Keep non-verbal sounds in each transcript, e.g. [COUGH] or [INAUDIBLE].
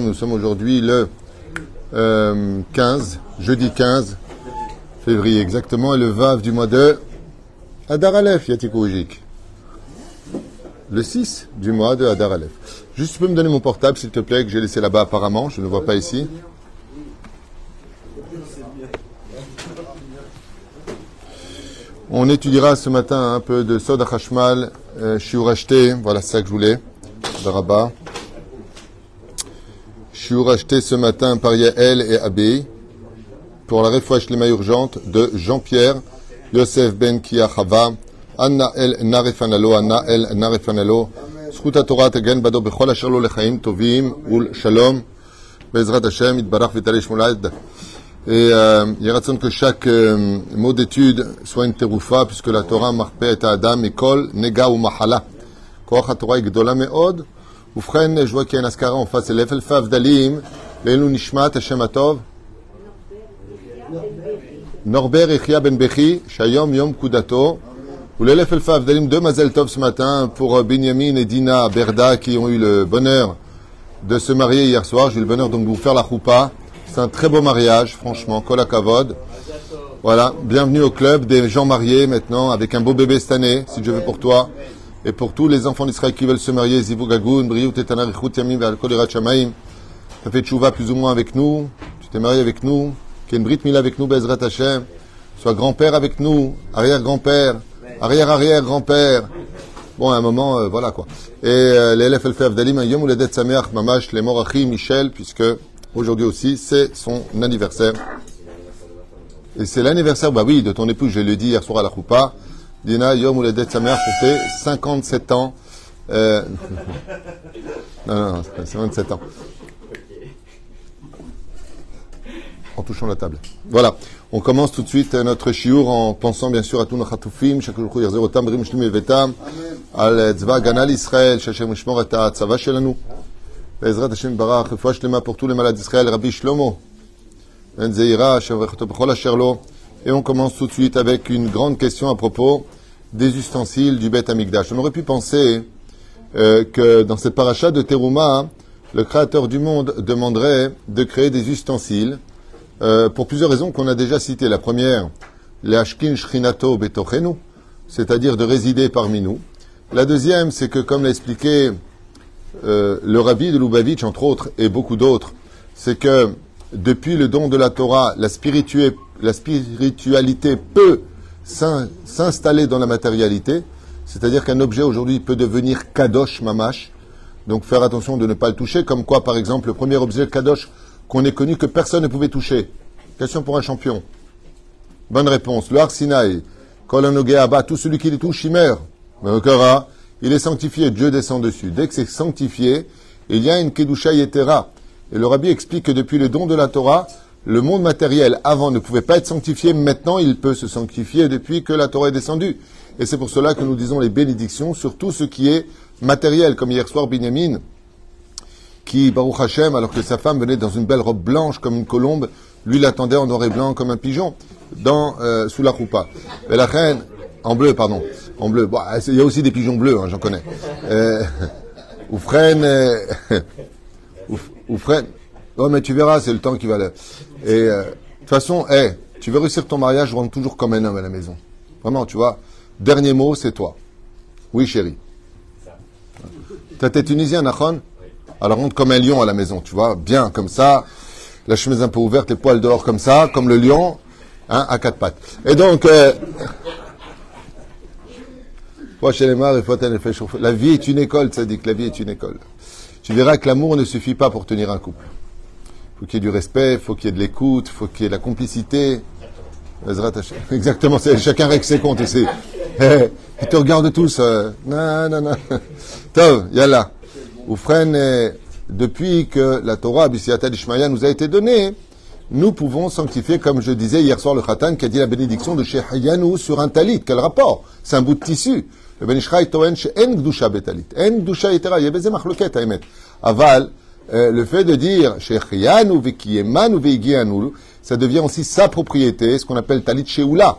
Nous sommes aujourd'hui le euh, 15, jeudi 15 février exactement, et le Vav du mois de Adar Aleph, Yatikoujik. Le 6 du mois de Adar Aleph. Juste, tu peux me donner mon portable, s'il te plaît, que j'ai laissé là-bas apparemment, je ne le vois pas ici. On étudiera ce matin un peu de Soda Hashmal, euh, Shiur acheté, voilà ça que je voulais, de Rabat. Shiur acheté ce matin par Yael et Abé pour la refouach lema urgente de Jean-Pierre, Yosef Ben Kiachava, Anna El Narefanalo, Anna El Narefanalo, זכות Torah תגן בדו בכל אשר לו לחיים טובים ולשלום, בעזרת השם, יתברך ותעלה שמולד. et euh, il raison que chaque euh, mot d'étude soit une teroufa, puisque la Torah marpe et Adam et kol nega ou mahala. Koach Torah est gdola meod. Oufren, je vois qu'il y a un askara en face, l'efel fav dalim, l'elu nishmat Hashem atov. Echia Ben Bechi, Shayom Yom Kudato. Ou l'efel fav dalim de Tov ce matin pour euh, Benjamin et Dina Berda qui ont eu le bonheur de se marier hier soir. J'ai eu le bonheur donc de vous faire la choupa. C'est un très beau mariage, franchement. Kol Kavod. Voilà, bienvenue au club des gens mariés maintenant, avec un beau bébé cette année, si Dieu veut pour toi. Et pour tous les enfants d'Israël qui veulent se marier, Zivou Gagoun, Briou, Tetana, Richut, Yamim, Ve'al-Kol, Shamaim. Tu as fait tchouva plus ou moins avec nous. Tu t'es marié avec nous. Une Brit Mila avec nous, Bezrat Hashem. Sois grand-père avec nous, arrière-grand-père, arrière-arrière-grand-père. Bon, à un moment, euh, voilà quoi. Et euh, les LFLF Avdalim, Yom Uledet Sameach, Mamash, les Morachi, Michel, puisque Aujourd'hui aussi, c'est son anniversaire. Et c'est l'anniversaire, bah oui, de ton épouse, je l'ai dit hier soir à la Choupa. Dina Yom ou sa mère pour tes 57 ans. Euh... [LAUGHS] non, non, non, c'est 27 ans. En touchant la table. Voilà. On commence tout de suite notre shiur en pensant bien sûr à tous nos chatoufim, chaque jour yachzerotam, brim shlim al tzva ganal Israël, shachem shmor et tzava בעזרת השם ברח, רפואה שלמה pour tous les malades d'Israël, Rabbi Shlomo, Ben Zeira, Bechol Asher Lo. Et on commence tout de suite avec une grande question à propos des ustensiles du Beth Amikdash. On aurait pu penser euh, que dans cette paracha de Teruma, le Créateur du monde demanderait de créer des ustensiles euh, pour plusieurs raisons qu'on a déjà citées. La première, l'Ashkin Shrinato Betochenu, c'est-à-dire de résider parmi nous. La deuxième, c'est que, comme l'a expliqué euh, le rabbi de Lubavitch, entre autres, et beaucoup d'autres, c'est que depuis le don de la Torah, la, spiritualité peut s'installer dans la matérialité, c'est-à-dire qu'un objet aujourd'hui peut devenir kadosh mamash, donc faire attention de ne pas le toucher, comme quoi par exemple le premier objet kadosh qu'on ait connu que personne ne pouvait toucher. Question pour un champion. Bonne réponse. Le Arsinaï, Abba, tout celui qui les touche, il meurt. Mais il est sanctifié, Dieu descend dessus. Dès que c'est sanctifié, il y a une Kedusha Yetera. Et le rabbi explique que depuis le don de la Torah, le monde matériel avant ne pouvait pas être sanctifié, maintenant il peut se sanctifier depuis que la Torah est descendue. Et c'est pour cela que nous disons les bénédictions sur tout ce qui est matériel, comme hier soir Binyamin, qui, Baruch Hashem, alors que sa femme venait dans une belle robe blanche comme une colombe, lui l'attendait en noir et blanc comme un pigeon, dans, euh, sous la roupa. Et la reine, en bleu, pardon. En bleu. Bon, il y a aussi des pigeons bleus, hein, j'en connais. Euh, [LAUGHS] Oufren. Euh, [LAUGHS] Oufren. Oh, mais tu verras, c'est le temps qui va le. Et euh, de toute façon, hey, tu veux réussir ton mariage, rentre toujours comme un homme à la maison. Vraiment, tu vois. Dernier mot, c'est toi. Oui, chérie. T'es tunisien, Nachon Alors rentre comme un lion à la maison, tu vois. Bien, comme ça. La chemise un peu ouverte, les poils dehors comme ça, comme le lion, hein, à quatre pattes. Et donc. Euh, [LAUGHS] la vie est une école, ça dit que la vie est une école. Tu verras que l'amour ne suffit pas pour tenir un couple. Il faut qu'il y ait du respect, il faut qu'il y ait de l'écoute, il faut qu'il y ait de la complicité. [LAUGHS] Exactement, chacun règle ses comptes ici. Ils te regardent tous. Non, non, non. Tov, yalla. Oufren, euh, depuis que la Torah, Abisiata Ishmaïa, nous a été donnée, nous pouvons sanctifier, comme je disais hier soir, le Khatan qui a dit la bénédiction de Sheikh Yanou sur un talit. Quel rapport? C'est un bout de tissu. Ben Ishraï toen she'en gdusha betalit. En gdusha yetera. Yebeze machloket haemet. Aval, euh, le fait de dire Shechianu vekiyemanu veigianu, ça devient aussi sa propriété, ce qu'on appelle talit sheoula.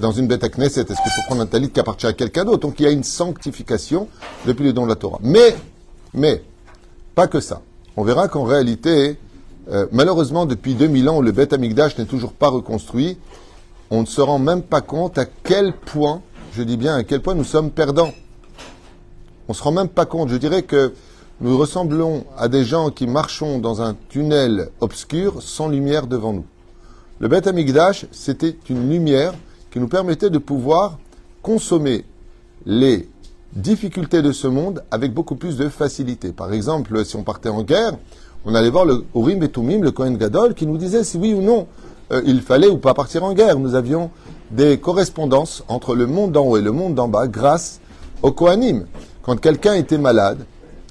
dans une bête à Knesset Est-ce qu'il faut prendre un talit qui appartient à quelqu'un d'autre? Donc il y a une sanctification depuis le don de la Torah. Mais, mais, pas que ça. On verra qu'en réalité, euh, malheureusement, depuis 2000 ans, le Beth Amikdash n'est toujours pas reconstruit, on ne se rend même pas compte à quel point, je dis bien à quel point nous sommes perdants. On se rend même pas compte. Je dirais que nous ressemblons à des gens qui marchons dans un tunnel obscur sans lumière devant nous. Le Beth Amikdash, c'était une lumière qui nous permettait de pouvoir consommer les difficultés de ce monde avec beaucoup plus de facilité. Par exemple, si on partait en guerre, on allait voir le Urim et Tumim, le Kohen Gadol, qui nous disait si oui ou non euh, il fallait ou pas partir en guerre. Nous avions des correspondances entre le monde d'en haut et le monde d'en bas grâce au Kohanim. Quand quelqu'un était malade,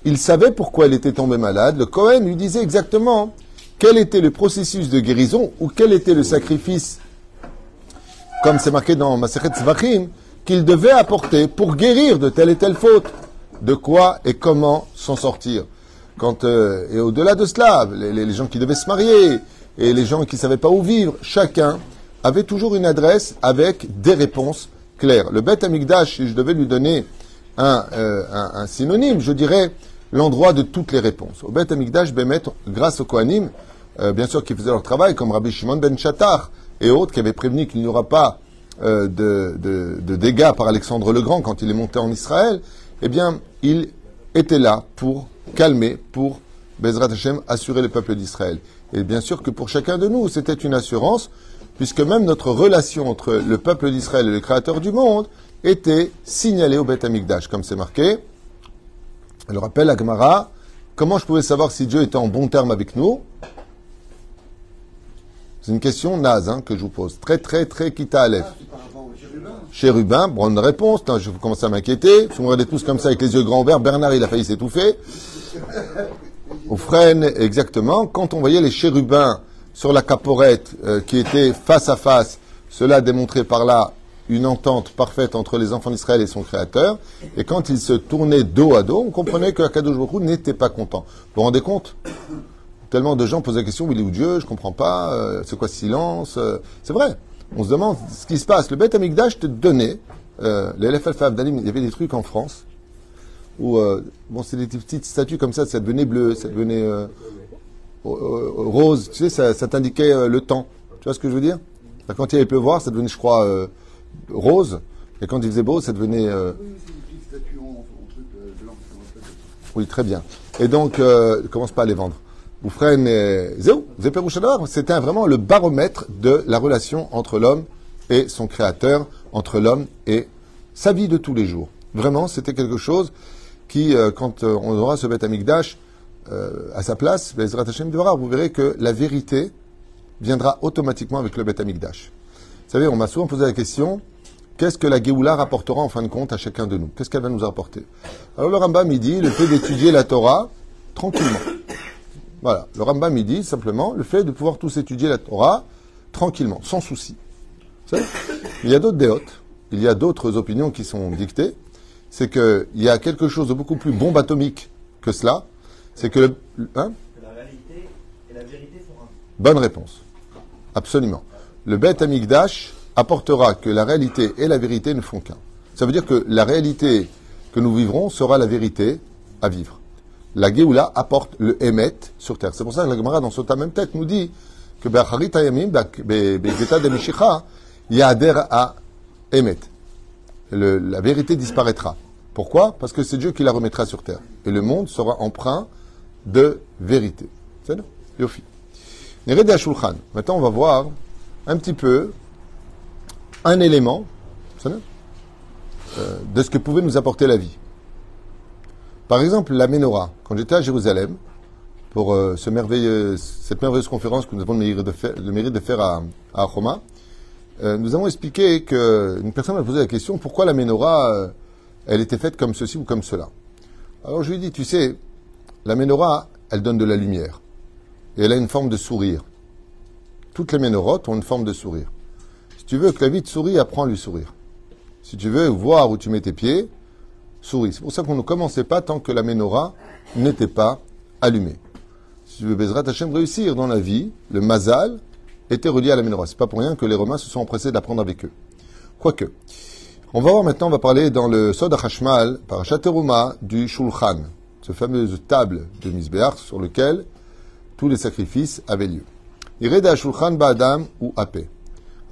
il savait pourquoi il était tombé malade. Le Kohen lui disait exactement quel était le processus de guérison ou quel était le sacrifice, comme c'est marqué dans Maseret Zvachim, qu'il devait apporter pour guérir de telle et telle faute. De quoi et comment s'en sortir. Euh, et au-delà de cela, les, gens qui devaient se marier et les gens qui ne savaient pas où vivre, chacun avait toujours une adresse avec des réponses claires. Le Beth Amikdash, si je devais lui donner un, euh, un, synonyme, je dirais l'endroit de toutes les réponses. Au Beth Amikdash, Bémet, grâce au Kohanim, euh, bien sûr qui faisaient leur travail, comme Rabbi Shimon ben Chattar et autres, qui avaient prévenu qu'il n'y aura pas euh, de, dégâts par Alexandre le Grand quand il est monté en Israël, eh bien, il était là pour calmer, pour Bezrat Hashem, assurer le peuple d'Israël. Et bien sûr que pour chacun de nous, c'était une assurance, puisque même notre relation entre le peuple d'Israël et le Créateur du monde était signalée au Beth Amikdash, comme c'est marqué. Elle rappelle à Gemara, comment je pouvais savoir si Dieu était en bon terme avec nous? C'est une question naze hein, que je vous pose. Très, très, très quitta à l'air. Chérubin, bonne réponse. je commence à m'inquiéter. Si vous regardez tous comme ça avec les yeux grands ouverts, Bernard, il a failli s'étouffer. Au freine, exactement. Quand on voyait les chérubins sur la caporette euh, qui étaient face à face, cela démontrait par là une entente parfaite entre les enfants d'Israël et son créateur. Et quand ils se tournaient dos à dos, on comprenait que Akadosh Baruch n'était pas content. Vous vous rendez compte? Tellement de gens posent la question, il est où Dieu? Je comprends pas. Euh, c'est quoi ce silence euh, C'est vrai. On se demande ce qui se passe. Le Beth Amikdash te donnait, euh, les LFL Dalim, il y avait des trucs en France où, euh, bon, c'est des petites statues comme ça, ça devenait bleu, ça devenait rose. Tu sais, ça, ça t'indiquait le temps. Tu vois ce que je veux dire? Quand il y avait pleuvoir, ça devenait, je crois, rose. Et quand il faisait beau, ça devenait. Oui, très bien. Et donc, euh, commence pas à les vendre. C'était vraiment le baromètre de la relation entre l'homme et son créateur, entre l'homme et sa vie de tous les jours. Vraiment, c'était quelque chose qui, euh, quand euh, on aura ce Beth Amikdash euh, à sa place, vous verrez que la vérité viendra automatiquement avec le Beth Amikdash. Vous savez, on m'a souvent posé la question, qu'est-ce que la Géoula rapportera en fin de compte à chacun de nous? Qu'est-ce qu'elle va nous apporter? Alors le Rambam, il dit, le fait d'étudier la Torah tranquillement. Voilà, le Rambam il dit simplement le fait de pouvoir tous étudier la Torah tranquillement, sans souci. Il y a d'autres déotes, il y a d'autres opinions qui sont dictées. C'est qu'il y a quelque chose de beaucoup plus bombe atomique que cela. C'est que le. Hein la réalité et la vérité sont un. Bonne réponse. Absolument. Le Beth Amigdash apportera que la réalité et la vérité ne font qu'un. Ça veut dire que la réalité que nous vivrons sera la vérité à vivre la Géoula apporte le Emet sur terre. C'est pour ça que la Gemara, dans ce même tête, nous dit que Be'acharit Hayamim, Be'geta de Mishicha, Yader à Emet. La vérité disparaîtra. Pourquoi? Parce que c'est Dieu qui la remettra sur terre. Et le monde sera empreint de vérité. C'est ça Yofi. Maintenant, on va voir un petit peu un élément euh, de ce que pouvait nous apporter la vie. Par exemple, la menorah. Quand j'étais à Jérusalem, pour euh, cette merveilleuse conférence que nous avons le mérite de faire, à, à Roma, euh, nous avons expliqué qu'une personne m'a posé la question pourquoi la menorah, elle était faite comme ceci ou comme cela. Alors je lui ai dit, tu sais, la menorah, elle donne de la lumière. Et elle a une forme de sourire. Toutes les ménorotes ont une forme de sourire. Si tu veux que la vie te sourie, apprends à lui sourire. Si tu veux voir où tu mets tes pieds, souris. C'est pour ça qu'on ne commençait pas tant que la menorah n'était pas allumée. Si tu veux Bezrat Hashem réussir dans la vie, le mazal était relié à la menorah. C'est pas pour rien que les Romains se sont empressés d'apprendre avec eux. Quoique. On va voir maintenant, on va parler dans le Sod HaChashmal, par Teruma, du Shulchan, ce fameuse table de Misbeach sur lequel tous les sacrifices avaient lieu. Ba'adam ou Apé.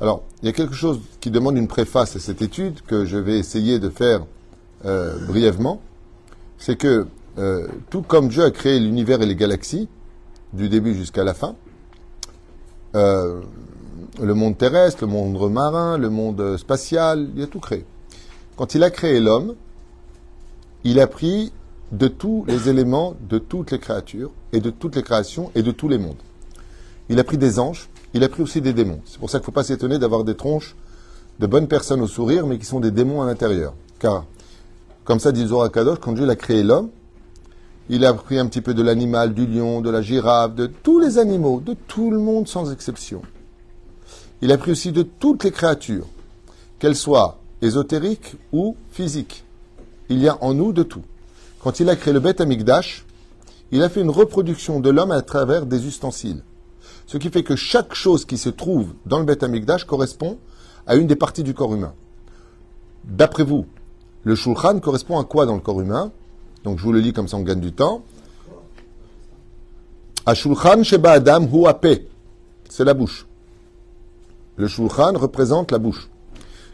Alors, il y a quelque chose qui demande une préface à cette étude que je vais essayer de faire euh, brièvement. C'est que, euh, tout comme Dieu a créé l'univers et les galaxies, du début jusqu'à la fin, euh, le monde terrestre, le monde marin, le monde spatial, il a tout créé. Quand il a créé l'homme, il a pris de tous les éléments de toutes les créatures et de toutes les créations et de tous les mondes. Il a pris des anges, il a pris aussi des démons. C'est pour ça qu'il ne faut pas s'étonner d'avoir des tronches de bonnes personnes au sourire, mais qui sont des démons à l'intérieur. Car, comme ça dit Zohar Kadosh, quand Dieu a créé l'homme, il a pris un petit peu de l'animal, du lion, de la girafe, de tous les animaux, de tout le monde sans exception. Il a pris aussi de toutes les créatures, qu'elles soient ésotériques ou physiques. Il y a en nous de tout. Quand il a créé le Beth Amikdash, il a fait une reproduction de l'homme à travers des ustensiles. Ce qui fait que chaque chose qui se trouve dans le Beth Amikdash correspond à une des parties du corps humain. D'après vous, le Shulchan correspond à quoi dans le corps humain? Donc je vous le lis comme ça on gagne du temps. A Shulchan Sheba Adam Hu C'est la bouche. Le Shulchan représente la bouche.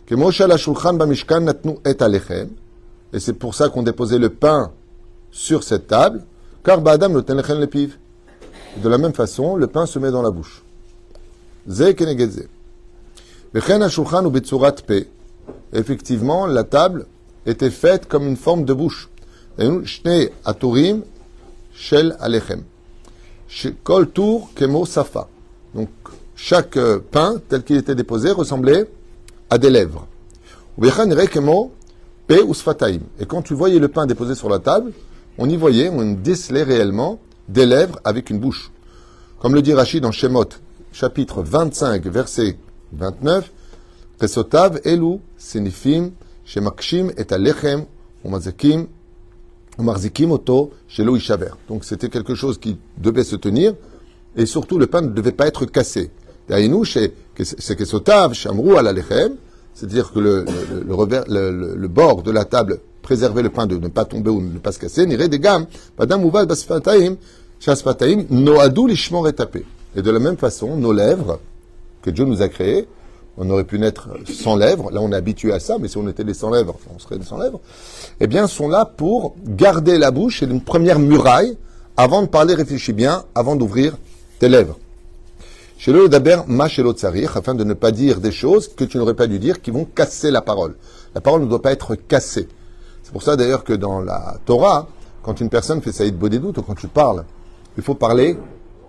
Que Moshe la Bamishkan Natnu et Alechem. Et c'est pour ça qu'on déposait le pain sur cette table. Car Ba'adam le Tenlechen le piv. De la même façon, le pain se met dans la bouche. Effectivement, la table était faite comme une forme de bouche. aturim shel alechem. Kol tour kemo safa. Donc, chaque euh, pain, tel qu'il était déposé, ressemblait à des lèvres. Et quand tu voyais le pain déposé sur la table, on y voyait, on décelait réellement des lèvres avec une bouche. Comme le dit Rachid dans Shemot, chapitre 25, verset 29, Pesotav elu senifim shemakshim et alechem umarzikim oto shelo ishaver. Donc c'était quelque chose qui devait se tenir et surtout le pain ne devait pas être cassé. C'est Kesotav shamru al alechem, c'est-à-dire que le, le, le, bord de la table préservait le pain de ne pas tomber ou de ne pas se casser. Nire des gammes, noadou lishmor et Et de la même façon, nos lèvres, que Dieu nous a créées, on aurait pu naître sans lèvres, là on est habitué à ça, mais si on était des sans lèvres, on serait des sans lèvres, eh bien, sont là pour garder la bouche, c'est une première muraille, avant de parler, réfléchis bien, avant d'ouvrir tes lèvres. Chez le d'Aber, ma chez afin de ne pas dire des choses que tu n'aurais pas dû dire, qui vont casser la parole. La parole ne doit pas être cassée. C'est pour ça d'ailleurs que dans la Torah, quand une personne fait saïd doutes ou quand tu parles il faut parler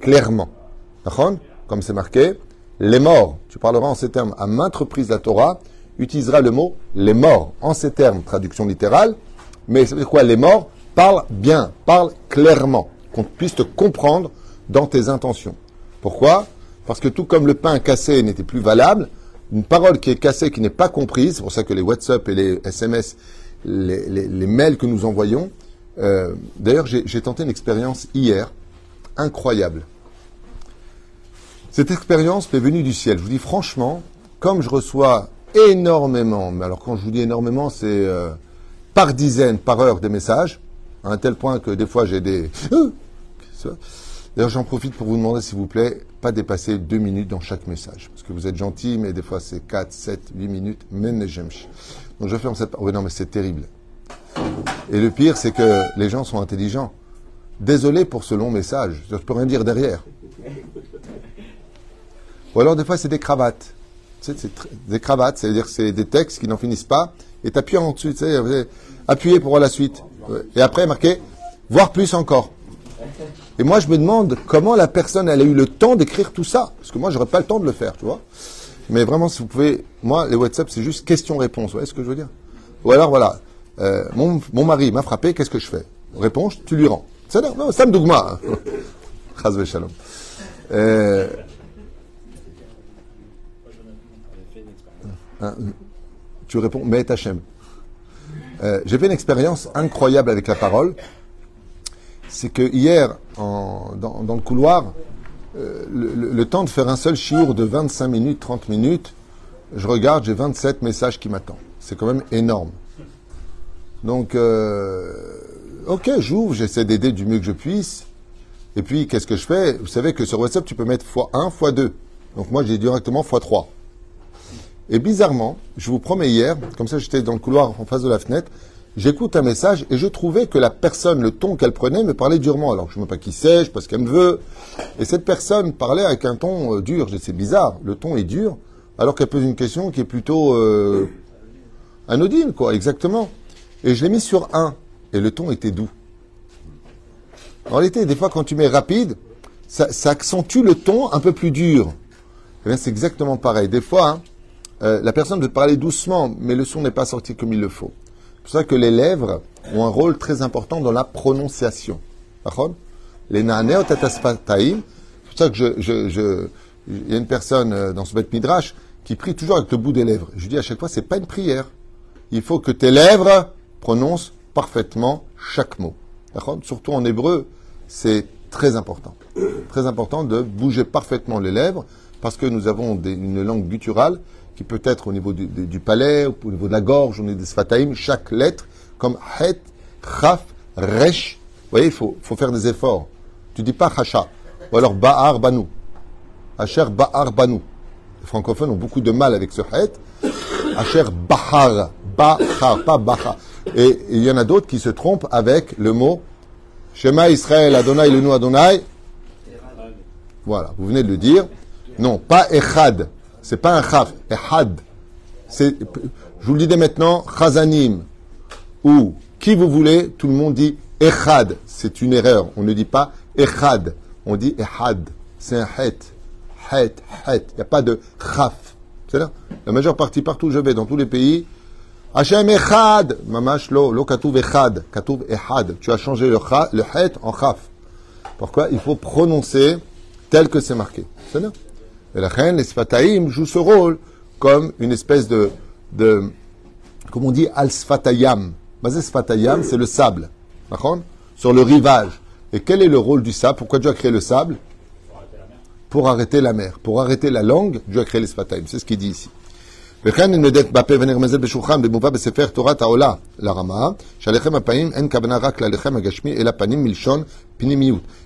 clairement. Comme c'est marqué, les morts, tu parleras en ces termes à maintes reprises la Torah, utilisera le mot les morts en ces termes, traduction littérale, mais c'est quoi? Les morts Parle bien, parle clairement, qu'on puisse te comprendre dans tes intentions. Pourquoi? Parce que tout comme le pain cassé n'était plus valable, une parole qui est cassée, qui n'est pas comprise, c'est pour ça que les WhatsApp et les SMS, les, les mails que nous envoyons, euh, d'ailleurs j'ai tenté une expérience hier, incroyable. Cette expérience m'est venue du ciel. Je vous dis franchement, comme je reçois énormément, mais alors quand je vous dis énormément, c'est euh, par dizaines, par heure des messages, à un tel point que des fois j'ai des... [GASPS] Euh, D'ailleurs, j'en profite pour vous demander, s'il vous plaît, pas dépasser deux minutes dans chaque message. Parce que vous êtes gentil, mais des fois c'est 4, 7, 8 minutes, même j'aime. Donc je ferme cette... Oui, non, mais c'est terrible. Et le pire, c'est que les gens sont intelligents. Désolé pour ce long message, je ne peux rien dire derrière. Ou alors des fois c'est des cravates. des cravates, c'est-à-dire c'est des textes qui n'en finissent pas, et tu appuies en dessous, tu sais, appuyer pour voir la suite. Et après marqué, voir plus encore. Et moi, je me demande comment la personne, elle a eu le temps d'écrire tout ça. Parce que moi, j'aurais pas le temps de le faire, tu vois. Mais vraiment, si vous pouvez, moi, les WhatsApp, c'est juste question-réponse. Vous voyez ce que je veux dire? Ou alors, voilà, euh, mon, mon, mari m'a frappé, qu'est-ce que je fais? Réponse, tu lui rends. Ça, non, Sam Dougma. Hein. [LAUGHS] Chazve shalom. Euh, hein, tu réponds, mais Hachem. Euh, J'ai fait une expérience incroyable avec la parole. C'est que hier, dans, le couloir, euh, le, le, temps de faire un seul chiour de 25 minutes, 30 minutes, je regarde, j'ai 27 messages qui m'attendent. C'est quand même énorme. Donc, euh, ok, j'ouvre, j'essaie d'aider du mieux que je puisse. Et puis, qu'est-ce que je fais? Vous savez que sur WhatsApp, tu peux mettre x1, x2. Donc moi, j'ai directement x3. Et bizarrement, je vous promets hier, comme ça j'étais dans le couloir en face de la fenêtre, j'écoute un message et je trouvais que la personne, le ton qu'elle prenait, me parlait durement. Alors je ne sais pas qui c'est, je sais pas ce qu'elle me veut. Et cette personne parlait avec un ton euh, dur. C'est bizarre, le ton est dur, alors qu'elle pose une question qui est plutôt euh, anodine, quoi, exactement. Et je l'ai mis sur un, et le ton était doux. En réalité, des fois, quand tu mets rapide, ça, ça accentue le ton un peu plus dur. Eh bien, c'est exactement pareil. Des fois, hein, euh, la personne veut parler doucement, mais le son n'est pas sorti comme il le faut. C'est pour ça que les lèvres ont un rôle très important dans la prononciation. D'accord? Les C'est pour ça que je, il y a une personne euh, dans ce bête midrash qui prie toujours avec le bout des lèvres. Je dis à chaque fois, c'est pas une prière. Il faut que tes lèvres prononcent parfaitement chaque mot. D'accord? Surtout en hébreu, c'est très important. Très important de bouger parfaitement les lèvres parce que nous avons une langue gutturale qui peut être au niveau du, palais, au niveau de la gorge, au niveau des sfataim, chaque lettre, comme het, chaf, resh. Vous voyez, il faut, faire des efforts. Tu dis pas hacha, ou alors ba'ar banou. Hacher ba'ar banou. Les francophones ont beaucoup de mal avec ce het. Hacher bahar, bahar, pas bahar. Et il y en a d'autres qui se trompent avec le mot Shema Israël, Adonai, le Adonai. Voilà, vous venez de le dire. Non, pas Echad. C'est pas un chaf, Echad. je vous le dis dès maintenant, chazanim, ou qui vous voulez, tout le monde dit Echad. C'est une erreur. On ne dit pas Echad. On dit Echad. C'est un het. Het, het. Il n'y a pas de chaf. C'est là. La majeure partie, partout où je vais, dans tous les pays, Hachem Echad. Mamash lo, lo katouv Echad. Katouv Echad. Tu as changé le, le het en chaf. Pourquoi? Il faut prononcer tel que c'est marqué. C'est là. Et la reine, les Sfataïm jouent ce rôle comme une espèce de, de comme on dit, al-Sfatayam. Bah, Sfatayam, c'est le sable, sur le rivage. Et quel est le rôle du sable? Pourquoi Dieu a créé le sable? Pour arrêter la mer. Pour arrêter la langue, Dieu a créé les Sfataïm. C'est ce qu'il dit ici.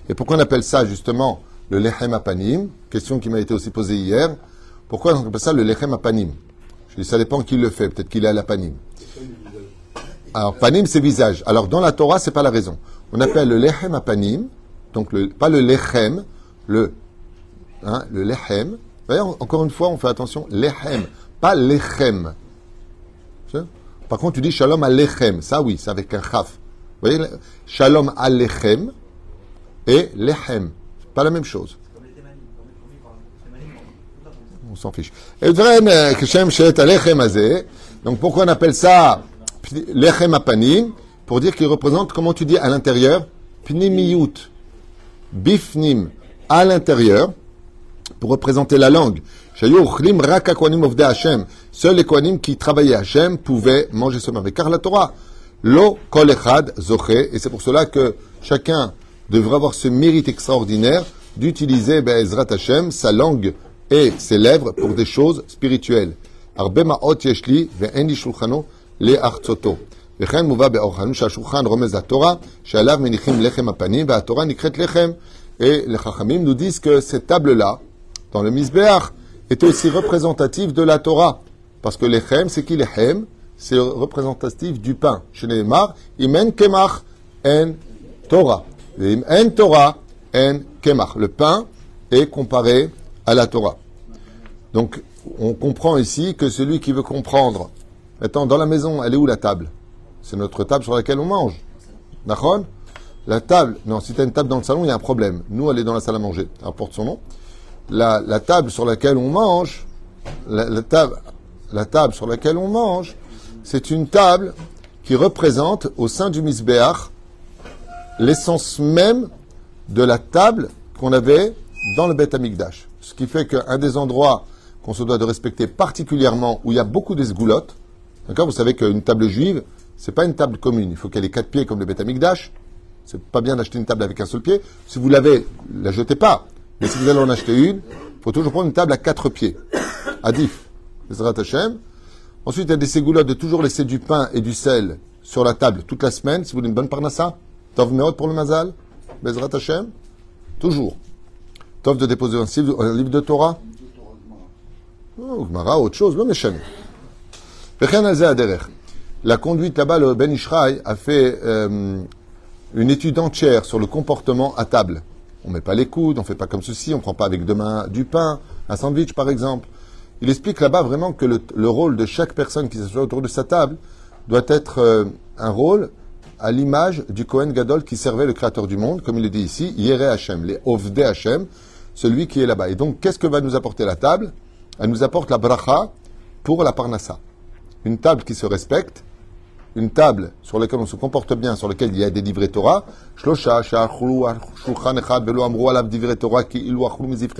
Et pourquoi on appelle ça justement le lechem apanim, question qui m'a été aussi posée hier. Pourquoi on appelle ça le lechem apanim Je dis, ça dépend qui le fait, peut-être qu'il est à la panim. Alors, panim, c'est visage. Alors, dans la Torah, c'est pas la raison. On appelle le lechem apanim, donc pas le lechem, le, hein, le lechem. Encore une fois, on fait attention, lechem, pas lechem. Par contre, tu dis shalom alechem. Ça, oui, c'est avec un chaf. Vous voyez, shalom alechem et lechem. Pas la même chose. On s'en fiche. Donc pourquoi on appelle ça lechem apanim Pour dire qu'il représente, comment tu dis à l'intérieur? Pnimiyut. Bifnim. À l'intérieur. Pour représenter la langue. Seuls les kohanim qui travaillaient Hachem pouvaient manger ce mauvais. Car la Torah, lo kol echad et c'est pour cela que chacun devrait avoir ce mérite extraordinaire d'utiliser Be'ezrat Hashem, sa langue et ses lèvres pour des choses spirituelles. הרבה מעות יש לי ואין לי שולחנו לארצותו. וכן מובא באורחנו שהשולחן רומז לתורה, שעליו מניחים לחם הפנים, והתורה נקראת לחם. Et les Chachamim nous disent que cette table-là, dans le Misbeach, est aussi représentative de la Torah. Parce que lechem, c'est qui lechem C'est représentatif du pain. Chez Neymar, imen kemach en Torah. En Torah, en kemach. Le pain est comparé à la Torah. Donc, on comprend ici que celui qui veut comprendre, maintenant, dans la maison, elle est où la table? C'est notre table sur laquelle on mange. D'accord La table, non, si tu une table dans le salon, il y a un problème. Nous, elle est dans la salle à manger. Apporte son nom. La, table sur laquelle on mange, la, table, la table sur laquelle on mange, c'est une table qui représente au sein du misbéach l'essence même de la table qu'on avait dans le Beth Amikdash. Ce qui fait qu'un des endroits qu'on se doit de respecter particulièrement, où il y a beaucoup d'esgoulottes, d'accord Vous savez qu'une table juive, c'est pas une table commune. Il faut qu'elle ait quatre pieds comme le Beth Amikdash. C'est pas bien d'acheter une table avec un seul pied. Si vous l'avez, la jetez pas. Mais si vous allez en acheter une, il faut toujours prendre une table à quatre pieds. Adif. Ensuite, il y a des ségoulottes de toujours laisser du pain et du sel sur la table toute la semaine, si vous voulez une bonne parnassa. Tov Meot pour le Mazal, Bezrat Hashem. Toujours. Tov de déposer un, livre- de Torah. Oh, Gemara, autre chose, le Meshem. La conduite là-bas, le Ben Ishraï a fait euh, une étude entière sur le comportement à table. On met pas les coudes, on fait pas comme ceci, on prend pas avec deux mains du pain, un sandwich par exemple. Il explique là-bas vraiment que le, le rôle de chaque personne qui s'assoit autour de sa table doit être euh, un rôle à l'image du Kohen Gadol qui servait le Créateur du monde, comme il le dit ici, Yere Hashem, les Ovde Hashem, celui qui est là-bas. Et donc, qu'est-ce que va nous apporter la table? Elle nous apporte la bracha pour la parnassa. Une table qui se respecte, une table sur laquelle on se comporte bien, sur laquelle il y a des livrets Torah, Shlosha, Torah,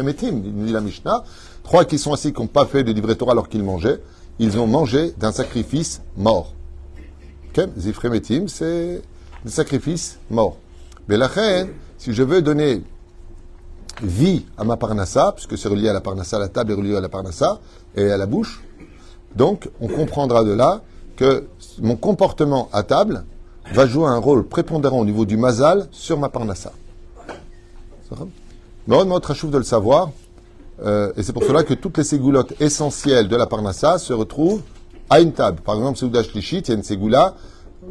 metim, dit la Mishnah. Trois qui sont assis, qui n'ont pas fait de livrets Torah alors qu'ils mangeaient, ils ont mangé d'un sacrifice mort. Ok Zifre metim, c'est des sacrifices morts. Mais la reine, si je veux donner vie à ma parnassa, puisque c'est relié à la parnassa, la table est reliée à la parnassa et à la bouche, donc on comprendra de là que mon comportement à table va jouer un rôle prépondérant au niveau du mazal sur ma parnassa. Mais on de le savoir, euh, et c'est pour cela que toutes les ségoulottes essentielles de la parnassa se retrouvent à une table. Par exemple, Seouda Shlichit, il y a une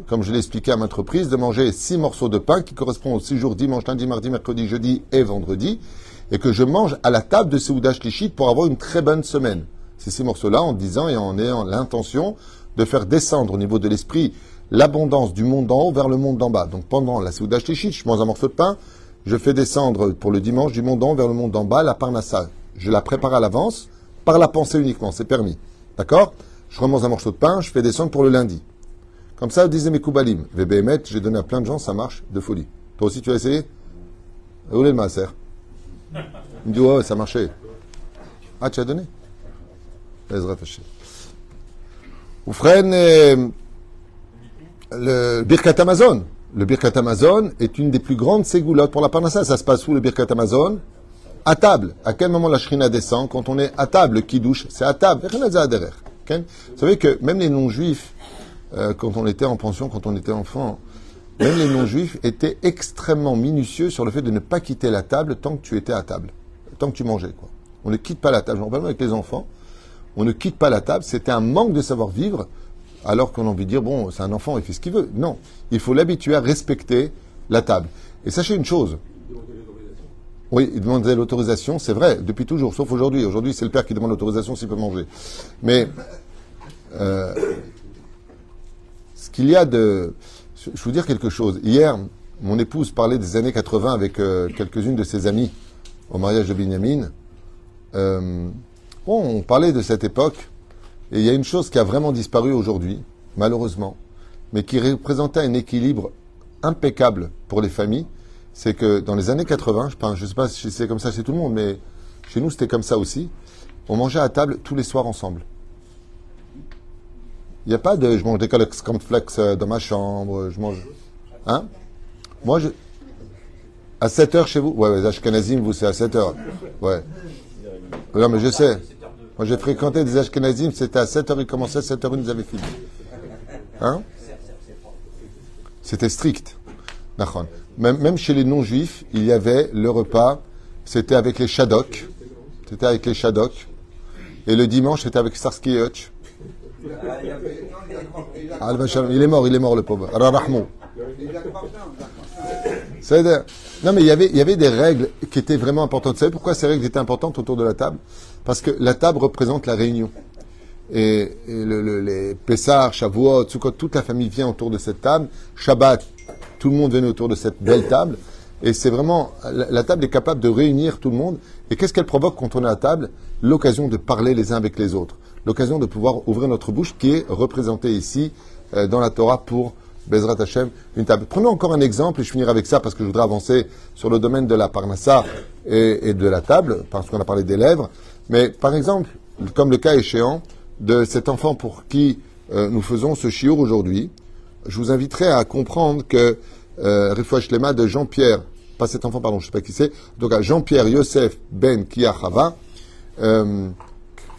comme je l'ai expliqué à maintes reprises, de manger six morceaux de pain qui correspondent aux six jours dimanche, lundi, mardi, mercredi, jeudi et vendredi, et que je mange à la table de Seouda Shlichit pour avoir une très bonne semaine. Ces six morceaux-là, en disant et en ayant l'intention de faire descendre au niveau de l'esprit l'abondance du monde d'en haut vers le monde d'en bas. Donc pendant la Seouda Shlichit, je mange un morceau de pain, je fais descendre pour le dimanche du monde d'en haut vers le monde d'en bas la parnassa. Je la prépare à l'avance, par la pensée uniquement, c'est permis. D'accord? Je remonte un morceau de pain, je fais descendre pour le lundi. Comme ça, disaient mes Koubalim. VBMet, j'ai donné à plein de gens, ça marche de folie. Toi aussi, tu as essayé? Où est le maaser? Il me dit, ouais, ça marchait. Ah, tu as donné? Oufren, euh, le Birkat Amazon. Le Birkat Amazon est une des plus grandes ségoulottes pour la parnassa. Ça se passe où le Birkat Amazon? À table. À quel moment la shrina descend? Quand on est à table, qui douche C'est à table. Vous savez que même les non-juifs, euh, quand on était en pension, quand on était enfant, même les non-juifs étaient extrêmement minutieux sur le fait de ne pas quitter la table tant que tu étais à table, tant que tu mangeais. On ne quitte pas la table. Rappelle avec les enfants, on ne quitte pas la table. C'était un manque de savoir-vivre, alors qu'on a envie de dire, bon, c'est un enfant, il fait ce qu'il veut. Non, il faut l'habituer à respecter la table. Et sachez une chose. Oui, il demandait l'autorisation, c'est vrai, depuis toujours, sauf aujourd'hui. Aujourd'hui, c'est le père qui demande l'autorisation s'il peut manger. Euh, ce qu'il y a de... Je vais vous dire quelque chose. Hier, mon épouse parlait des années 80 avec euh, quelques-unes de ses amies au mariage de Binyamin. Euh, on parlait de cette époque, et il y a une chose qui a vraiment disparu aujourd'hui, malheureusement, mais qui représentait un équilibre impeccable pour les familles, c'est que dans les années 80, je ne sais pas si c'est comme ça chez tout le monde, mais chez nous c'était comme ça aussi, on mangeait à table tous les soirs ensemble. Il n'y a pas de je mange des cornflakes dans ma chambre, je mange. Hein? Moi, je. À 7 heures chez vous? Ouais, les Ashkenazim, vous, c'est à 7 heures. Ouais. Non, mais je sais. Moi, j'ai fréquenté des Ashkenazim, c'était à 7 heures, ils commençaient, 7 heures, ils nous avaient fini. Hein? C'était strict. Même, chez les non-juifs, il y avait le repas, c'était avec les Shadok. C'était avec les Shadok. Et le dimanche, c'était avec Starsky Hutch. Il est mort, il est mort le pauvre. Rarahmou. Non mais il y, avait, il y avait des règles qui étaient vraiment importantes. Vous savez pourquoi ces règles étaient importantes autour de la table? Parce que la table représente la réunion. Et, et le, le, les Pessar, Shavuot, Sukkot, toute la famille vient autour de cette table. Shabbat, tout le monde venait autour de cette belle table. Et c'est vraiment, la, la, table est capable de réunir tout le monde. Et qu'est-ce qu'elle provoque quand on est à table? L'occasion de parler les uns avec les autres. L'occasion de pouvoir ouvrir notre bouche qui est représentée ici euh, dans la Torah pour Bezrat Hashem, une table. Prenons encore un exemple et je finirai avec ça parce que je voudrais avancer sur le domaine de la parnassa et, de la table, parce qu'on a parlé des lèvres. Mais par exemple, comme le cas échéant de cet enfant pour qui euh, nous faisons ce chiour aujourd'hui, je vous inviterai à comprendre que euh, Lema de Jean-Pierre, pas cet enfant, pardon, je ne sais pas qui c'est, donc à Jean-Pierre Yosef Ben Kiachava, euh,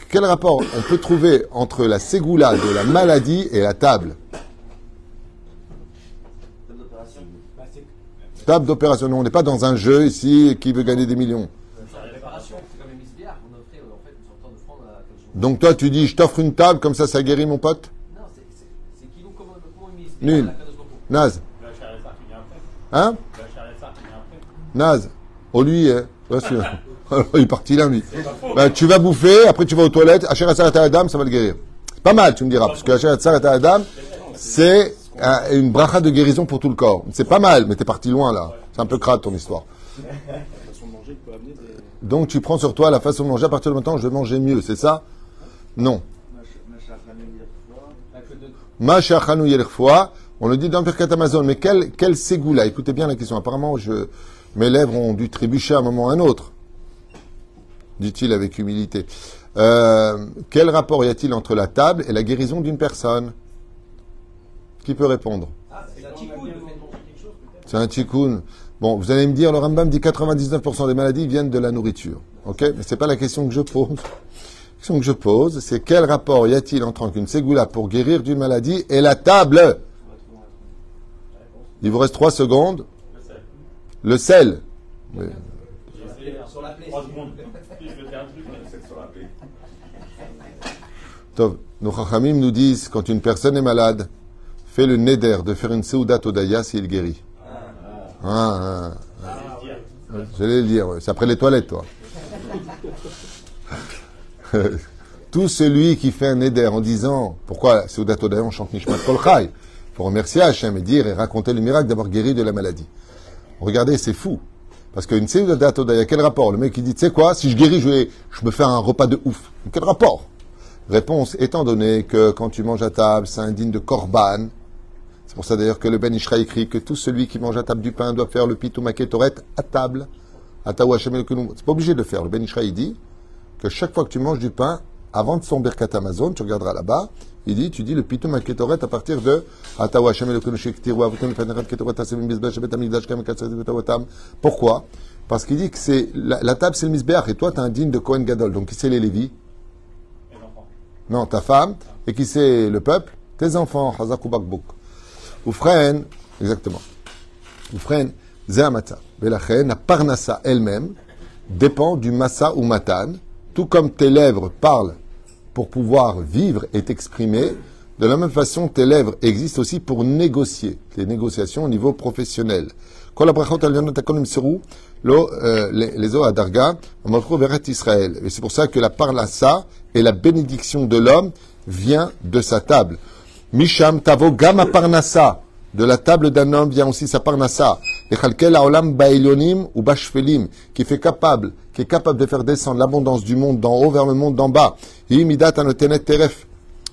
quel rapport on peut trouver entre la ségoula de la maladie et la table Table d'opération. Non, on n'est pas dans un jeu ici qui veut gagner des millions. Donc toi, tu dis, je t'offre une table, comme ça, ça guérit mon pote Nul. Naz. Hein Naz. Oh lui, hein. Ouais, c'est- [LAUGHS] il est parti lui. Ben, tu vas bouffer, après tu vas aux toilettes, Asher Asar et Adam, ça va le guérir. Pas mal, tu me diras, parce que Asher Asar et Adam, c'est une bracha de guérison pour tout le corps. C'est pas mal, mais t'es parti loin là. C'est un peu crade ton histoire. Donc tu prends sur toi la façon de manger à partir moment où je vais manger mieux, c'est ça? Non. On le dit dans Pirkat Amazon, mais quel, quel ségoula? Écoutez bien la question. Apparemment, je, mes lèvres ont dû trébucher à un moment ou à un autre, dit-il avec humilité. Euh, quel rapport y a-t-il entre la table et la guérison d'une personne? Qui peut répondre? Ah, c'est un tikkun. Bon, vous allez me dire, le Rambam dit 99% des maladies viennent de la nourriture. Ok? Mais c'est pas la question que je pose. La question que je pose, c'est quel rapport y a-t-il entre une ségoula pour guérir d'une maladie et la table? Il vous reste 3 secondes. Le sel. Oui. Sur la Tov, nos chachamim nous disent, quand une personne est malade, fais le neder de faire une seudat odaya s'il guérit. Ah, ah, ah. Le dire, c'est après les toilettes, toi. [LAUGHS] Tout celui qui fait un neder en disant, pourquoi seudat odaya on chante Nishmat Kol Chai? Faut remercier Hachem et dire et raconter le miracle d'avoir guéri de la maladie. Regardez, c'est fou. Parce qu'une seudat odaya, quel rapport? Le mec qui dit, tu sais quoi, si je guéris, je, vais, je me fais un repas de ouf. Quel rapport? Réponse, étant donné que quand tu manges à table, c'est indigne de korban. C'est pour ça d'ailleurs que le Ben Ishra écrit que tout celui qui mange à table du pain doit faire le pitou maketoret à table. C'est pas obligé de le faire. Le Ben Ishra, il dit que chaque fois que tu manges du pain, avant de son Birkat Amazon, tu regarderas là-bas, il dit, tu dis le pitou maketoret à partir de. Pourquoi? Parce qu'il dit que c'est la, table c'est le misbeach et toi tu es un digne de Kohen Gadol. Donc c'est les Lévis non, ta femme. Et qui c'est le peuple Tes enfants. Hazak ou bakbouk. Oufren, exactement. Oufren, zehamata. Velachen, la parnassa elle-même dépend du massa ou matan. Tout comme tes lèvres parlent pour pouvoir vivre et t'exprimer, de la même façon, tes lèvres existent aussi pour négocier. Les négociations au niveau professionnel. Euh, les Israël. Et c'est pour ça que la parnassa et la bénédiction de l'homme vient de sa table. Misham tavo gama parnassa. De la table d'un homme vient aussi sa parnassa. Lechalkel haolam baelyonim ou bashfelim, qui fait capable, qui est capable de faire descendre l'abondance du monde d'en haut vers le monde d'en bas. Hi midat anotenet teref.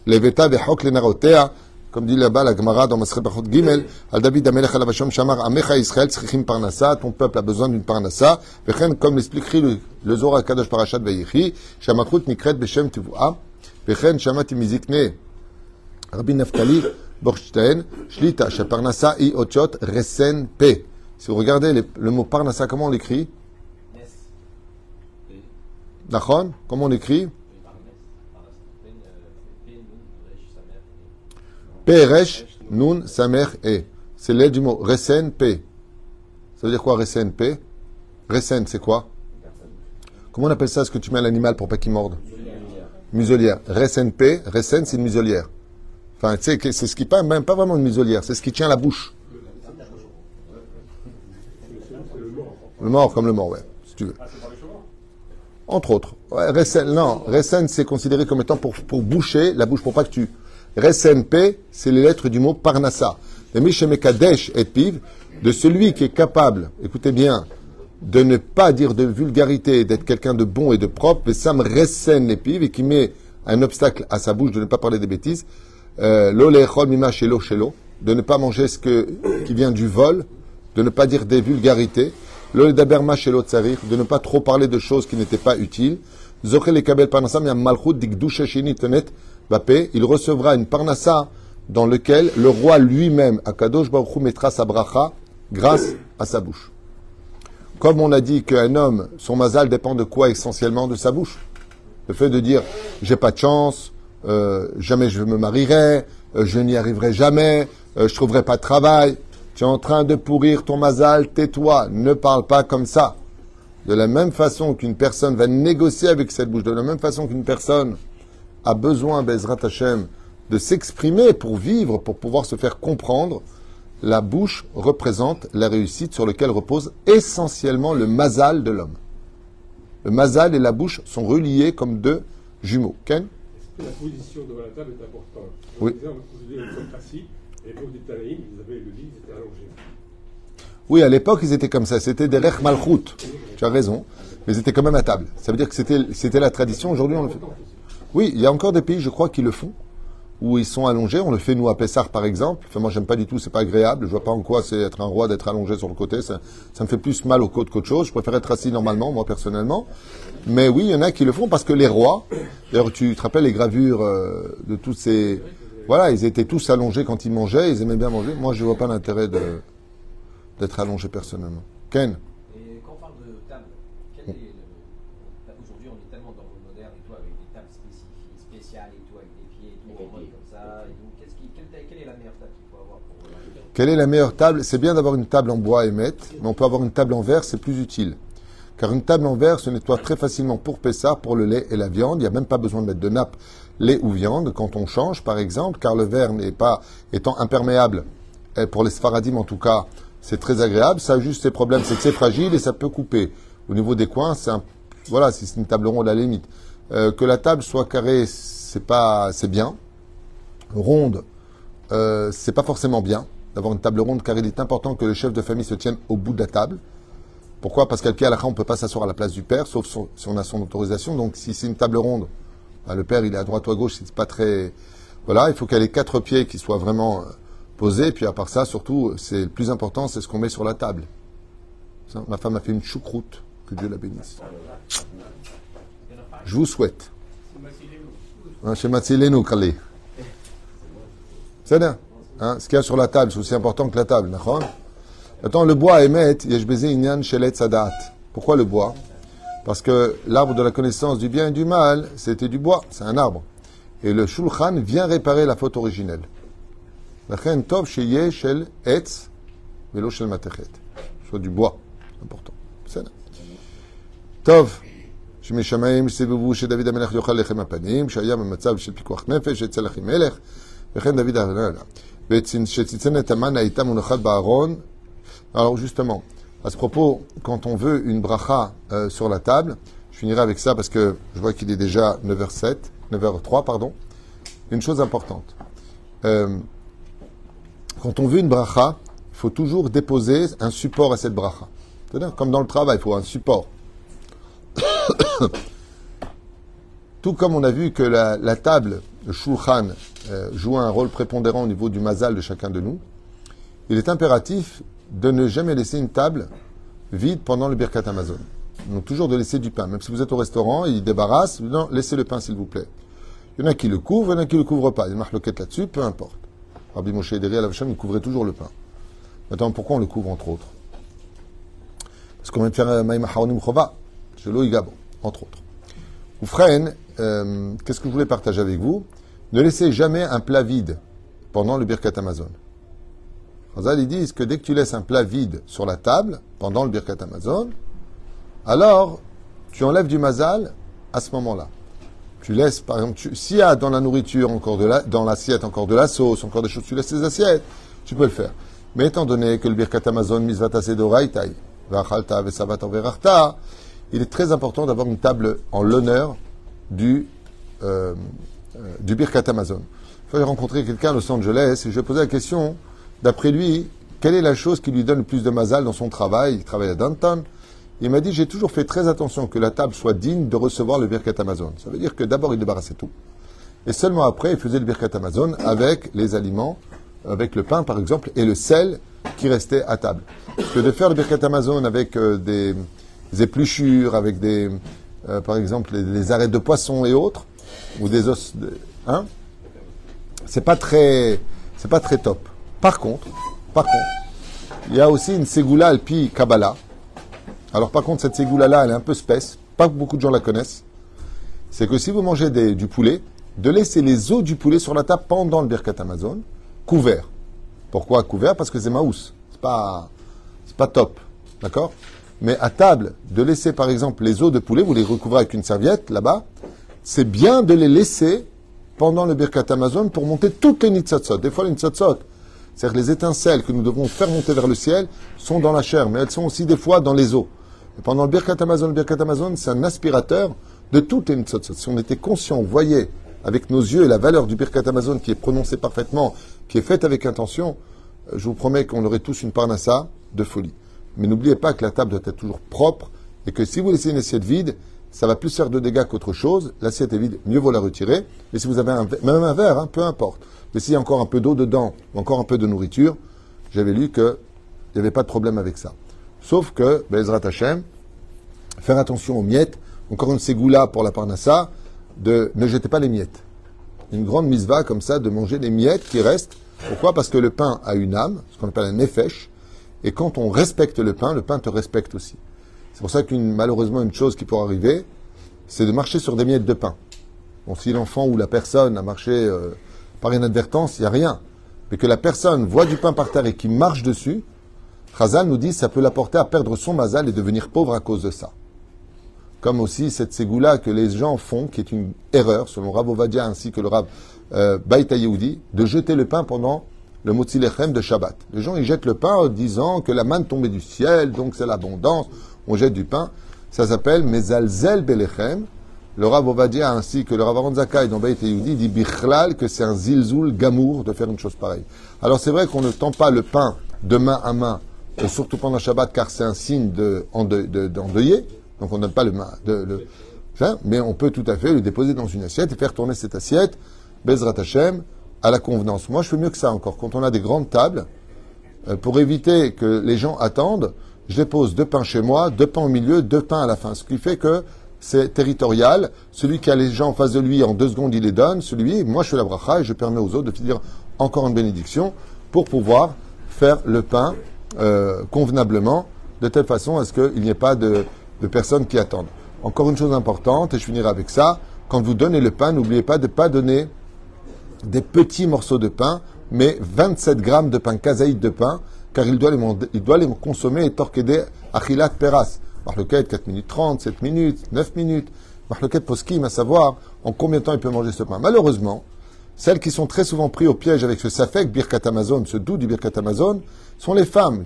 Leveta vechok lenarotea. Comme dit là-bas la Gemara dans Masret Bachot Gimel, al David Amelech Alavashom Shamar Amecha Israël Tzrichim Parnassa, ton peuple a besoin d'une Parnassa, Vechen, comme l'expliquerait le, le Zohar Kadosh Parashat Vayichi, Shamakrut Nikret Beshem Tivua, Vechen Shamati Mizikne, Rabbi Naftali Borstein, Shlita, Shaparnassa I Ochot Resen Pe. Si vous regardez les- le mot Parnassa, comment on l'écrit? Nachon? Comment on l'écrit? Peresh Nun Samer E. C'est l'aide du mot Resen P. Ça veut dire quoi Resen P? Resen, c'est quoi? Comment on appelle ça ce que tu mets à l'animal pour pas qu'il morde? Muselière. Resen P, Resen, c'est une muselière. Enfin, tu sais, c'est ce qui pas même pas vraiment une muselière, c'est ce qui tient la bouche. Le mort, comme le mort, ouais, si tu veux. Entre autres. Ouais, Resen, non, Resen, c'est considéré comme étant pour, pour boucher la bouche, pour pas que tu. Resen P, c'est les lettres du mot Parnassa. Mishemekadesh et Piv, de celui qui est capable, écoutez bien, de ne pas dire de vulgarité, d'être quelqu'un de bon et de propre, mais Sam Resen et Piv, et qui met un obstacle à sa bouche de ne pas parler des bêtises, euh, mima shelo shelo, de ne pas manger ce qui vient du vol, de ne pas dire des vulgarités, Lo le'daber ma shelo tsarir, de ne pas trop parler de choses qui n'étaient pas utiles, Zochel et kabel parnassa mi malchut dikdusha shini il recevra une parnassa dans lequel le roi lui-même, Akadosh Baruch mettra sa bracha grâce à sa bouche. Comme on a dit qu'un homme, son mazal dépend de quoi essentiellement De sa bouche? Le fait de dire j'ai pas de chance, euh, jamais je me marierai, euh, je n'y arriverai jamais, euh, je trouverai pas de travail. Tu es en train de pourrir ton mazal, tais-toi, ne parle pas comme ça. De la même façon qu'une personne va négocier avec cette bouche, de la même façon qu'une personne a besoin, Bezrat Hashem, de s'exprimer pour vivre, pour pouvoir se faire comprendre, la bouche représente la réussite sur laquelle repose essentiellement le mazal de l'homme. Le mazal et la bouche sont reliés comme deux jumeaux. Ken La position devant la table est importante. Oui. Vous assis, et le lit, ils étaient allongés. Oui, à l'époque, ils étaient comme ça. C'était des rech malchut. Tu as raison. Mais ils étaient quand même à table. Ça veut dire que c'était, c'était la tradition. Aujourd'hui, on le fait. Oui, il y a encore des pays, je crois, qui le font, où ils sont allongés. On le fait, nous, à Pessar, par exemple. Enfin, moi, j'aime pas du tout, c'est pas agréable. Je vois pas en quoi c'est être un roi d'être allongé sur le côté. Ça, me fait plus mal aux côtes qu'autre chose. Je préfère être assis normalement, moi, personnellement. Mais oui, il y en a qui le font parce que les rois, d'ailleurs, tu te rappelles les gravures euh, de tous ces. Voilà, ils étaient tous allongés quand ils mangeaient, ils aimaient bien manger. Moi, je vois pas l'intérêt d'être allongé personnellement. Ken? Et tout, avec des tables spécifiques, spéciales et tout, avec des pieds et tout, en mode comme ça. Et tout. Qu'est-ce qui, quelle, est la meilleure table qu'il faut avoir pour. euh, Quelle est la meilleure table? C'est bien d'avoir une table en bois et mais on peut avoir une table en verre, c'est plus utile. Car une table en verre se nettoie très facilement pour Pessah, pour le lait et la viande. Il n'y a même pas besoin de mettre de nappe, lait ou viande quand on change, par exemple, car le verre n'est pas, étant imperméable, et pour les sfaradim en tout cas, c'est très agréable. Ça a juste ses problèmes, c'est que c'est fragile et ça peut couper. Au niveau des coins, c'est un, voilà, si c'est une table ronde à la limite. Euh, que la table soit carrée, c'est pas, c'est bien. Ronde, euh, c'est pas forcément bien d'avoir une table ronde, car il est important que le chef de famille se tienne au bout de la table. Pourquoi? Parce qu'à la on ne peut pas s'asseoir à la place du père, sauf si on a son autorisation. Donc, si c'est une table ronde, bah, le père, il est à droite ou à gauche, c'est pas très. Voilà, il faut qu'elle ait quatre pieds qui soient vraiment euh, posés. Puis, à part ça, surtout, c'est le plus important, c'est ce qu'on met sur la table. Ma femme a fait une choucroute. Que Dieu la bénisse. Je vous souhaite. Chez Matsilenu, Kali. C'est bien. Hein, ce qu'il y a sur la table, c'est aussi important que la table. Attends, le bois émet, yesh baiser inyan shelet sadat. Pourquoi le bois Parce que l'arbre de la connaissance du bien et du mal, c'était du bois, c'est un arbre. Et le shulchan vient réparer la faute originelle. Lachen tov etz, shel. Soit du bois, important. C'est là. טוב, שמשמיים סבבו שדוד המלך יאכל לחם הפנים, שהיה במצב של פיקוח נפש אצל אחימלך, וכן דוד הרננה. ושצנצנת המן הייתה מונחת בארון. Alors justement, à ce propos, quand on veut une bracha euh, sur la table, je finirai avec ça parce que je vois qu'il est déjà 9h07, 9h03, pardon. Une chose importante. Euh, quand on veut une bracha, il faut toujours déposer un support à cette bracha. C'est-à-dire, comme dans le travail, il faut un support. [COUGHS] Tout comme on a vu que la, table, le shulchan, euh, joue un rôle prépondérant au niveau du mazal de chacun de nous, il est impératif de ne jamais laisser une table vide pendant le Birkat Amazon. Donc toujours de laisser du pain. Même si vous êtes au restaurant, il débarrasse, non, laissez le pain s'il vous plaît. Il y en a qui le couvrent, il y en a qui ne le couvrent pas. Il y a une marloquette là-dessus, peu importe. Rabbi Moshe Ederi il couvrait toujours le pain. Maintenant, pourquoi on le couvre entre autres? Parce qu'on vient de faire un Maïm Haonim Chova, chez Gabon, entre autres. Oufren, euh, qu'est-ce que je voulais partager avec vous? Ne laissez jamais un plat vide pendant le Birkat Amazon. Chazal, ils disent que dès que tu laisses un plat vide sur la table pendant le Birkat Amazon, alors tu enlèves du mazal à ce moment-là. Tu laisses, par exemple, s'il y a dans la nourriture encore de la, dans l'assiette encore de la sauce, encore des choses, tu laisses les assiettes, tu peux le faire. Mais étant donné que le Birkat Amazon, Mizvata Sedoraitai, Vachalta Vesavata Verachta, il est très important d'avoir une table en l'honneur du, euh, euh, du Birkat Amazon. J'ai rencontré quelqu'un à Los Angeles et je lui ai posé la question, d'après lui, quelle est la chose qui lui donne le plus de mazal dans son travail? Il travaille à Downtown. Il m'a dit, j'ai toujours fait très attention que la table soit digne de recevoir le Birkat Amazon. Ça veut dire que d'abord, il débarrassait tout. Et seulement après, il faisait le Birkat Amazon avec les aliments, avec le pain par exemple, et le sel qui restait à table. Parce que de faire le Birkat Amazon avec euh, des, des épluchures, avec des, euh, par exemple, les, les arêtes de poisson et autres, ou des os, hein, c'est pas très, c'est pas très top. Par contre, par contre, il y a aussi une Ségoula Alpi Kabbalah. Alors par contre, cette Ségoula-là, elle est un peu spèce. Pas beaucoup de gens la connaissent. c'est que si vous mangez du poulet, de laisser les os du poulet sur la table pendant le Birkat Amazon, couvert. Pourquoi couvert? Parce que c'est maous. C'est pas, c'est pas top. D'accord? Mais à table, de laisser par exemple les os de poulet, vous les recouvrez avec une serviette là-bas, c'est bien de les laisser pendant le Birkat Amazon pour monter toutes les nitzatzot. Des fois, les nitzatzot, c'est-à-dire les étincelles que nous devons faire monter vers le ciel, sont dans la chair, mais elles sont aussi des fois dans les os. Et pendant le Birkat Amazon, le Birkat Amazon, c'est un aspirateur de toutes les nitzatzot. Si on était conscient, on voyait avec nos yeux la valeur du Birkat Amazon qui est prononcée parfaitement, qui est faite avec intention, euh, je vous promets qu'on aurait tous une parnassa de folie. Mais n'oubliez pas que la table doit être toujours propre et que si vous laissez une assiette vide, ça va plus faire de dégâts qu'autre chose. L'assiette est vide, mieux vaut la retirer. Mais si vous avez un, même un verre, hein, peu importe. Mais s'il y a encore un peu d'eau dedans, ou encore un peu de nourriture, j'avais lu qu'il n'y avait pas de problème avec ça. Sauf que, Bezrat Hashem, faire attention aux miettes. Encore une ségoula pour la parnassa, de ne jetez pas les miettes. Une grande misva comme ça, de manger les miettes qui restent. Pourquoi? Parce que le pain a une âme, ce qu'on appelle un nefesh. Et quand on respecte le pain, le pain te respecte aussi. C'est pour ça qu'une malheureusement une chose qui pourrait arriver, c'est de marcher sur des miettes de pain. Bon, si l'enfant ou la personne a marché euh, par inadvertance, il n'y a rien. Mais que la personne voit du pain par terre et qui marche dessus, Chazal nous dit ça peut l'apporter à perdre son mazal et devenir pauvre à cause de ça. Comme aussi cette ségoula que les gens font, qui est une erreur, selon Rav Ovadia ainsi que le Rav euh, Baïta de jeter le pain pendant le Motzi Lechem de Shabbat. Les gens, ils jettent le pain en disant que la manne tombait du ciel, donc c'est l'abondance, on jette du pain. Ça s'appelle Mezalzel Belechem. Le Rav Ovadia ainsi que le Rav Aaron dans Baïta Yehudi dit Bichlal que c'est un zilzoul gamour de faire une chose pareille. Alors c'est vrai qu'on ne tend pas le pain de main à main, surtout pendant Shabbat, car c'est un signe de, ende- de- d'endeuillé. Donc on ne donne pas le main, de, le, mais on peut tout à fait le déposer dans une assiette et faire tourner cette assiette, Bezrat Hashem, à la convenance. Moi, je fais mieux que ça encore. Quand on a des grandes tables, euh, pour éviter que les gens attendent, je dépose deux pains chez moi, deux pains au milieu, deux pains à la fin. Ce qui fait que c'est territorial. Celui qui a les gens en face de lui, en deux secondes, il les donne. Celui, moi, je fais la bracha et je permets aux autres de finir encore une bénédiction pour pouvoir faire le pain euh, convenablement, de telle façon à ce qu'il n'y ait pas de, de personnes qui attendent. Encore une chose importante, et je finirai avec ça, quand vous donnez le pain, n'oubliez pas de ne pas donner des petits morceaux de pain, mais 27 grammes de pain, kazaïd de pain, car il doit les, il doit les consommer et torqueder achilat peras. Mahloket 4 minutes 30, 7 minutes, 9 minutes. Mahloket poskim, à savoir en combien de temps il peut manger ce pain? Malheureusement, celles qui sont très souvent pris au piège avec ce safek, birkat Amazon, ce doux du birkat Amazon, sont les femmes,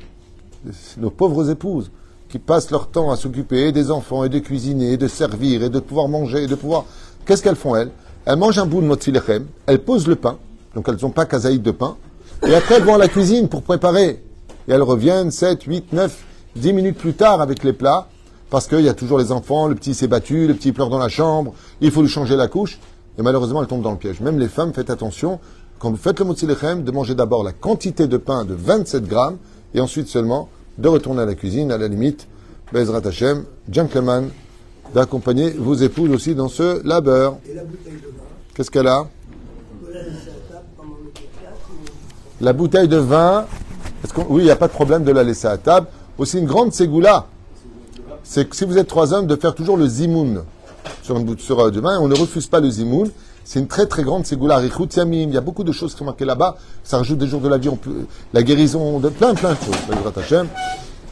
nos pauvres épouses, qui passent leur temps à s'occuper des enfants, et de cuisiner, et de servir, et de pouvoir manger, et de pouvoir... Qu'est-ce qu'elles font, elles? Elles mangent un bout de motzilechem, elles posent le pain, donc elles n'ont pas kazaïd de pain, et après elles vont à la cuisine pour préparer. Et elles reviennent 7, 8, 9, 10 minutes plus tard avec les plats, parce qu'il y a toujours les enfants, le petit s'est battu, le petit pleure dans la chambre, il faut lui changer la couche, et malheureusement elles tombent dans le piège. Même les femmes, faites attention, quand vous faites le motzilechem, de manger d'abord la quantité de pain de 27 grammes, et ensuite seulement de retourner à la cuisine, à la limite, Bezrat Hashem, gentleman, d'accompagner vos épouses aussi dans ce labeur. Et la bouteille de vin, Qu'est-ce qu'elle a? La bouteille de vin, oui, il n'y a pas de problème de la laisser à table. Aussi une grande ségoula, c'est que si vous êtes trois hommes, de faire toujours le zimoun sur une bouteille euh, de vin. On ne refuse pas le zimoun. C'est une très très grande ségoula. Il y a beaucoup de choses qui sont marquées là-bas. Ça rajoute des jours de la vie, la guérison, de plein plein de choses.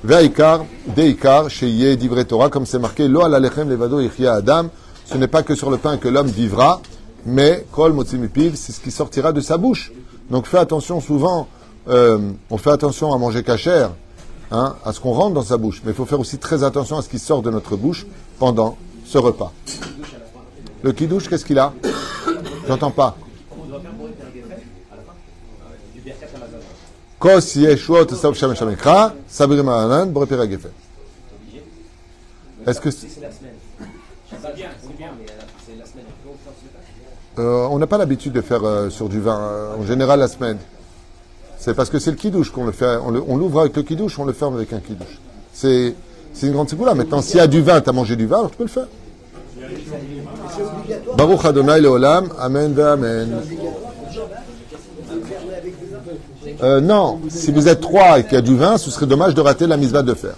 Ve'aikar, deikar, sheye, divrei Torah, comme c'est marqué, lo ala lechem levado yichya adam. Ce n'est pas que sur le pain que l'homme vivra, mais kol motzimipiv, c'est ce qui sortira de sa bouche. Donc fais attention souvent, euh, on fait attention à manger cachère, hein, à ce qu'on rentre dans sa bouche, mais il faut faire aussi très attention à ce qui sort de notre bouche pendant ce repas. Le kidouche, qu'est-ce qu'il a? J'entends pas. On doit faire pour être un guéfet à la fin du Birkat Amazon. Euh, on n'a pas l'habitude de faire euh, sur du vin, euh, en général la semaine. C'est parce que c'est le kidouche qu'on le fait. On l'ouvre avec le kidouche, on le ferme avec un kidouche. C'est une grande ségoula. Maintenant, s'il y a du vin, tu as mangé du vin, alors tu peux le faire. Baruch Adonai Leolam, Amen Amen. Euh, non, si vous êtes trois et qu'il y a du vin, ce serait dommage de rater la misva de fer.